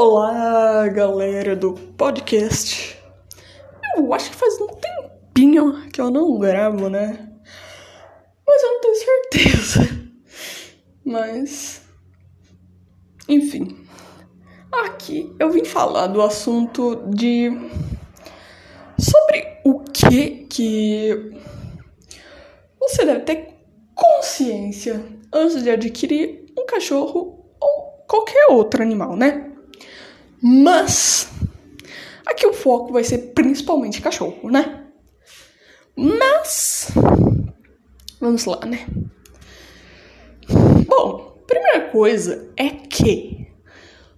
Olá, galera do podcast. Eu acho que faz um tempinho que eu não gravo, né? Mas eu não tenho certeza. Mas. Enfim. Aqui eu vim falar do assunto de. Sobre o que que. Você deve ter consciência antes de adquirir um cachorro ou qualquer outro animal, né? Mas aqui o foco vai ser principalmente cachorro, né? Mas vamos lá, né? Bom, primeira coisa é que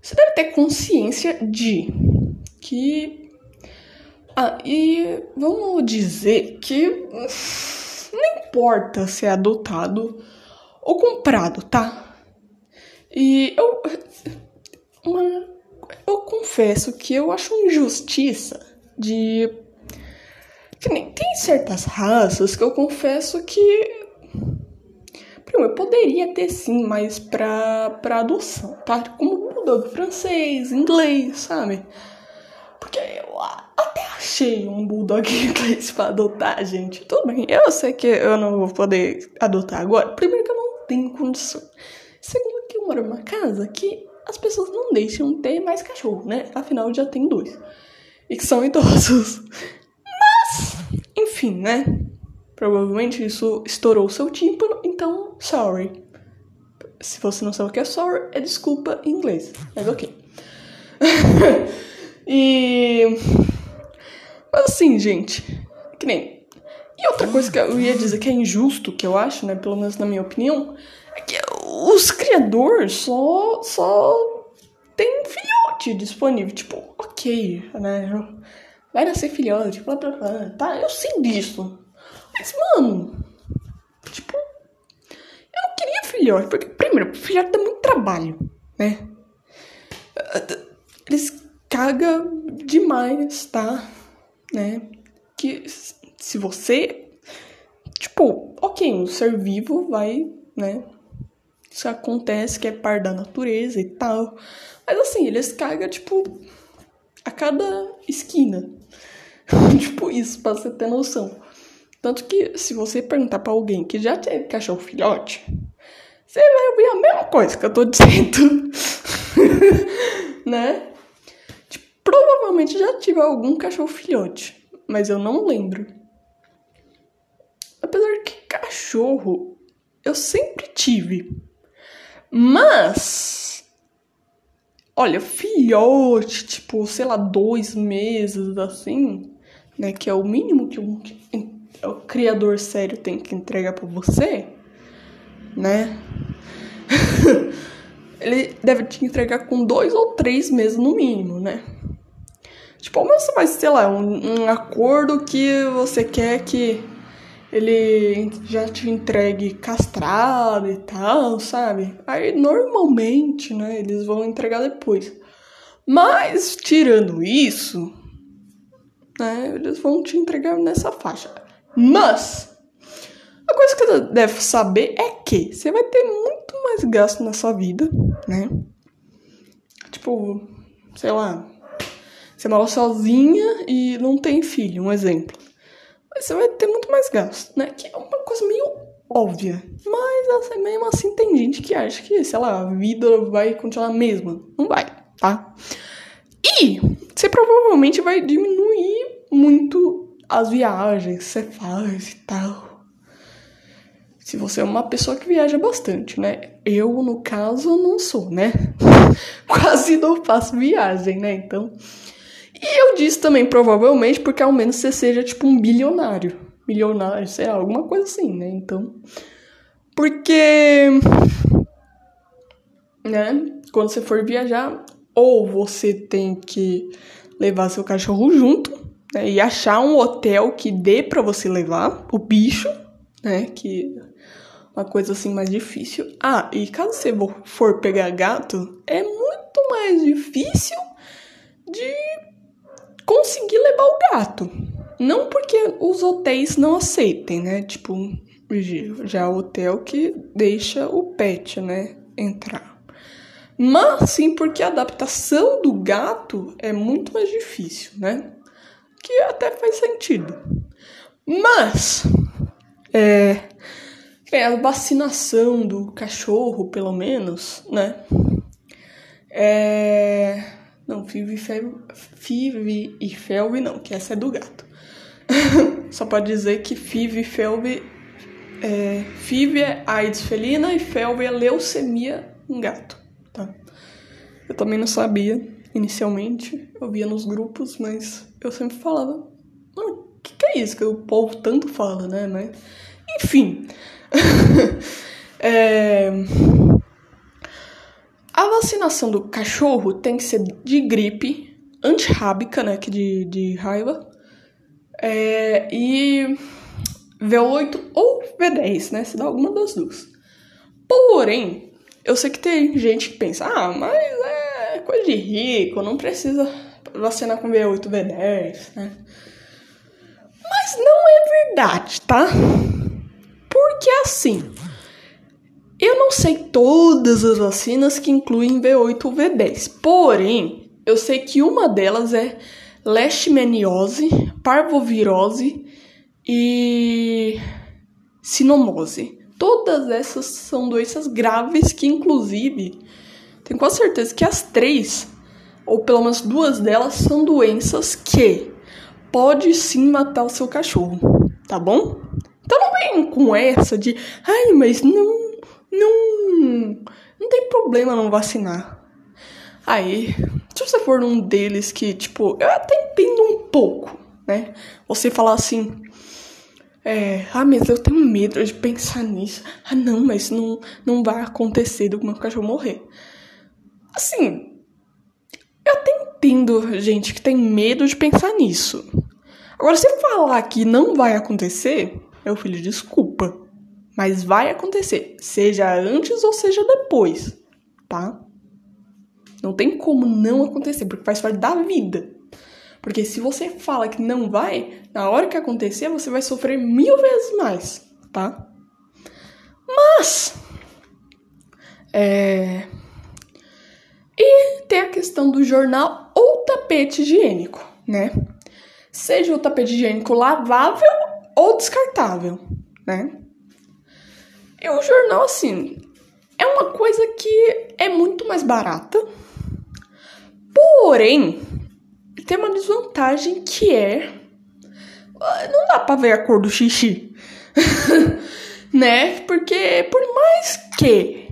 você deve ter consciência de que ah, e vamos dizer que não importa se é adotado ou comprado, tá? E eu uma eu confesso que eu acho injustiça de. Que nem tem certas raças que eu confesso que. Primeiro, poderia ter sim, mas pra, pra adoção, tá? Como bulldog francês, inglês, sabe? Porque eu até achei um bulldog inglês pra adotar, gente. Tudo bem, eu sei que eu não vou poder adotar agora. Primeiro, que eu não tenho condição. Segundo, que eu moro numa casa que as pessoas não deixam ter mais cachorro, né? Afinal, já tem dois. E que são idosos. Mas, enfim, né? Provavelmente isso estourou seu tímpano, então, sorry. Se você não sabe o que é sorry, é desculpa em inglês. Mas ok. e. Mas assim, gente. Que nem. E outra coisa que eu ia dizer que é injusto, que eu acho, né? Pelo menos na minha opinião, os criadores só, só tem filhote disponível. Tipo, ok, né? Vai nascer filhote, blá blá blá. Tá, eu sei disso. Mas, mano, tipo, eu não queria filhote. Porque, primeiro, filhote dá muito trabalho, né? Eles cagam demais, tá? Né? Que se você. Tipo, ok, um ser vivo vai, né? Isso acontece, que é par da natureza e tal. Mas assim, eles cagam, tipo, a cada esquina. tipo isso, pra você ter noção. Tanto que se você perguntar pra alguém que já teve cachorro filhote, você vai ouvir a mesma coisa que eu tô dizendo. né? Tipo, provavelmente já tive algum cachorro filhote, mas eu não lembro. Apesar que cachorro eu sempre tive. Mas. Olha, filhote, tipo, sei lá, dois meses assim, né? Que é o mínimo que um, o criador sério tem que entregar para você, né? Ele deve te entregar com dois ou três meses no mínimo, né? Tipo, mas você vai, sei lá, um, um acordo que você quer que ele já te entregue castrado e tal, sabe? Aí normalmente, né, eles vão entregar depois. Mas tirando isso, né, eles vão te entregar nessa faixa. Mas a coisa que você deve saber é que você vai ter muito mais gasto na sua vida, né? Tipo, sei lá, você mora sozinha e não tem filho, um exemplo você vai ter muito mais gasto, né? Que é uma coisa meio óbvia. Mas assim, mesmo assim tem gente que acha que, sei lá, a vida vai continuar a mesma. Não vai, tá? E você provavelmente vai diminuir muito as viagens que você faz e tal. Se você é uma pessoa que viaja bastante, né? Eu, no caso, não sou, né? Quase não faço viagem, né? Então, e eu disse também, provavelmente, porque ao menos você seja tipo um bilionário. Milionário, sei lá, alguma coisa assim, né? Então. Porque. Né? Quando você for viajar, ou você tem que levar seu cachorro junto, né? E achar um hotel que dê para você levar o bicho, né? Que uma coisa assim mais difícil. Ah, e caso você for pegar gato, é muito mais difícil de conseguir levar o gato. Não porque os hotéis não aceitem, né? Tipo, já o hotel que deixa o pet, né, entrar. Mas sim porque a adaptação do gato é muito mais difícil, né? Que até faz sentido. Mas é, é a vacinação do cachorro, pelo menos, né? É, não, FIV e FIV e não, que essa é do gato. Só pode dizer que FIV e Felve é, FIV é AIDS felina e Felve é leucemia em gato tá? Eu também não sabia inicialmente, eu via nos grupos, mas eu sempre falava, o que, que é isso que o povo tanto fala, né? Mas, enfim. é... Vacinação do cachorro tem que ser de gripe, antirrábica, né? Que de, de raiva. É, e V8 ou V10, né? Se dá alguma das duas. Porém, eu sei que tem gente que pensa, ah, mas é coisa de rico, não precisa vacinar com V8, V10, né? Mas não é verdade, tá? Porque assim, eu não sei todas as vacinas que incluem V8 ou V10, porém, eu sei que uma delas é leishmaniose, parvovirose e sinomose. Todas essas são doenças graves que, inclusive, tenho quase certeza que as três, ou pelo menos duas delas, são doenças que pode sim matar o seu cachorro, tá bom? Então não vem com essa de, ai, mas não, não, não tem problema não vacinar. Aí, se você for um deles que, tipo, eu até entendo um pouco, né? Você falar assim, é, ah, mas eu tenho medo de pensar nisso. Ah, não, mas não, não vai acontecer do meu cachorro morrer. Assim, eu até entendo gente que tem medo de pensar nisso. Agora, se falar que não vai acontecer, meu filho, desculpa. Mas vai acontecer, seja antes ou seja depois, tá? Não tem como não acontecer, porque faz parte da vida. Porque se você fala que não vai, na hora que acontecer, você vai sofrer mil vezes mais, tá? Mas. É. E tem a questão do jornal ou tapete higiênico, né? Seja o tapete higiênico lavável ou descartável, né? O jornal, assim, é uma coisa que é muito mais barata. Porém, tem uma desvantagem que é. Ah, não dá pra ver a cor do xixi. né? Porque por mais que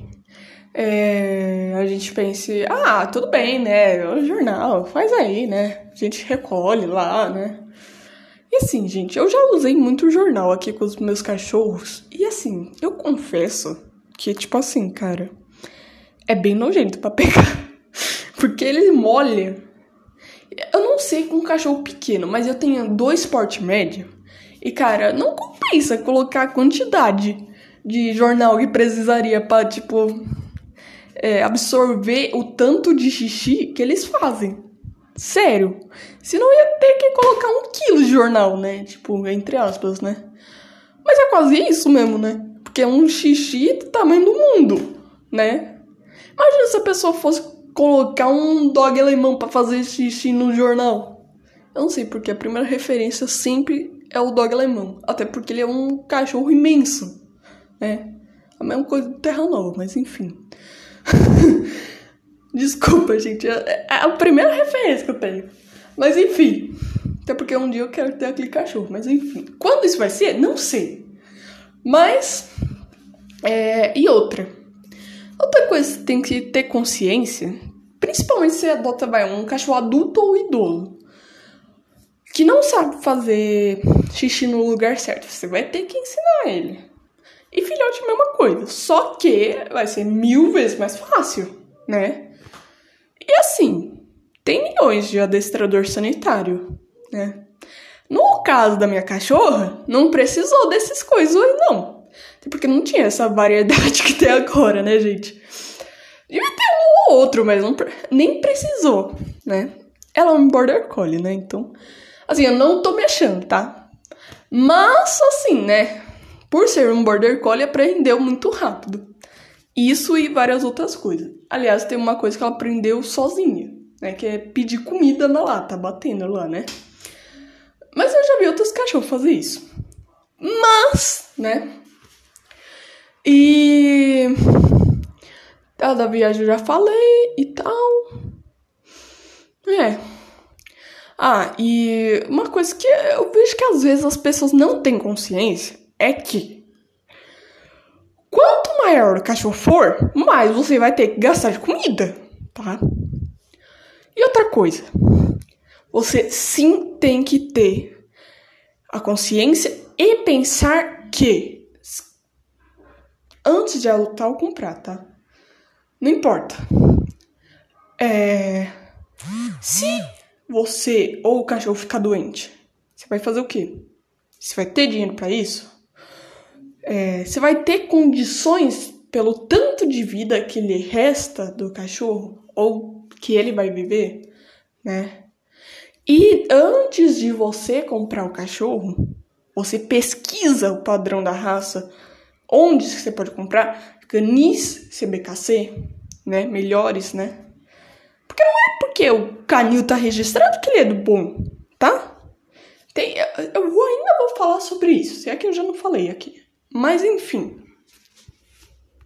é, a gente pense, ah, tudo bem, né? É o jornal, faz aí, né? A gente recolhe lá, né? E assim, gente, eu já usei muito jornal aqui com os meus cachorros. E assim, eu confesso que, tipo assim, cara, é bem nojento pra pegar. Porque ele molha eu não sei com um cachorro pequeno, mas eu tenho dois porte médio. E, cara, não compensa colocar a quantidade de jornal que precisaria pra, tipo, é, absorver o tanto de xixi que eles fazem. Sério. Senão ia ter que colocar um jornal, né? Tipo, entre aspas, né? Mas é quase isso mesmo, né? Porque é um xixi do tamanho do mundo, né? Imagina se a pessoa fosse colocar um dog alemão para fazer xixi no jornal. Eu não sei porque a primeira referência sempre é o dog alemão, até porque ele é um cachorro imenso, né? A mesma coisa do Terra Nova, mas enfim. Desculpa, gente, é, é a primeira referência que eu tenho. Mas enfim, até porque um dia eu quero ter aquele cachorro, mas enfim. Quando isso vai ser? Não sei. Mas é, e outra, Outra coisa que tem que ter consciência, principalmente se adota vai, um cachorro adulto ou idoso, que não sabe fazer xixi no lugar certo, você vai ter que ensinar ele. E filhote, mesma coisa, só que vai ser mil vezes mais fácil, né? E assim, tem milhões de adestrador sanitário, né? No caso da minha cachorra, não precisou desses coisas não. Porque não tinha essa variedade que tem agora, né, gente? Devia ter um ou outro, mas não, nem precisou, né? Ela é um border collie, né? Então, assim, eu não tô me achando, tá? Mas, assim, né? Por ser um border collie, aprendeu muito rápido. Isso e várias outras coisas. Aliás, tem uma coisa que ela aprendeu sozinha, né? Que é pedir comida na lata, batendo lá, né? Mas eu já vi outros cachorros fazer isso. Mas, né? E. A da viagem eu já falei e tal. É. Ah, e uma coisa que eu vejo que às vezes as pessoas não têm consciência é que quanto maior o cachorro for, mais você vai ter que gastar de comida, tá? E outra coisa, você sim tem que ter a consciência e pensar que antes de alutar ou comprar, tá? Não importa. É. Se você ou o cachorro ficar doente, você vai fazer o quê? Você vai ter dinheiro para isso? É, você vai ter condições pelo tanto de vida que lhe resta do cachorro ou que ele vai viver, né? E antes de você comprar o cachorro, você pesquisa o padrão da raça, onde você pode comprar, canis CBKC, né? Melhores, né? Porque não é porque o canil tá registrado que ele é do bom, tá? Tem, eu ainda vou falar sobre isso, se é que eu já não falei aqui. Mas enfim.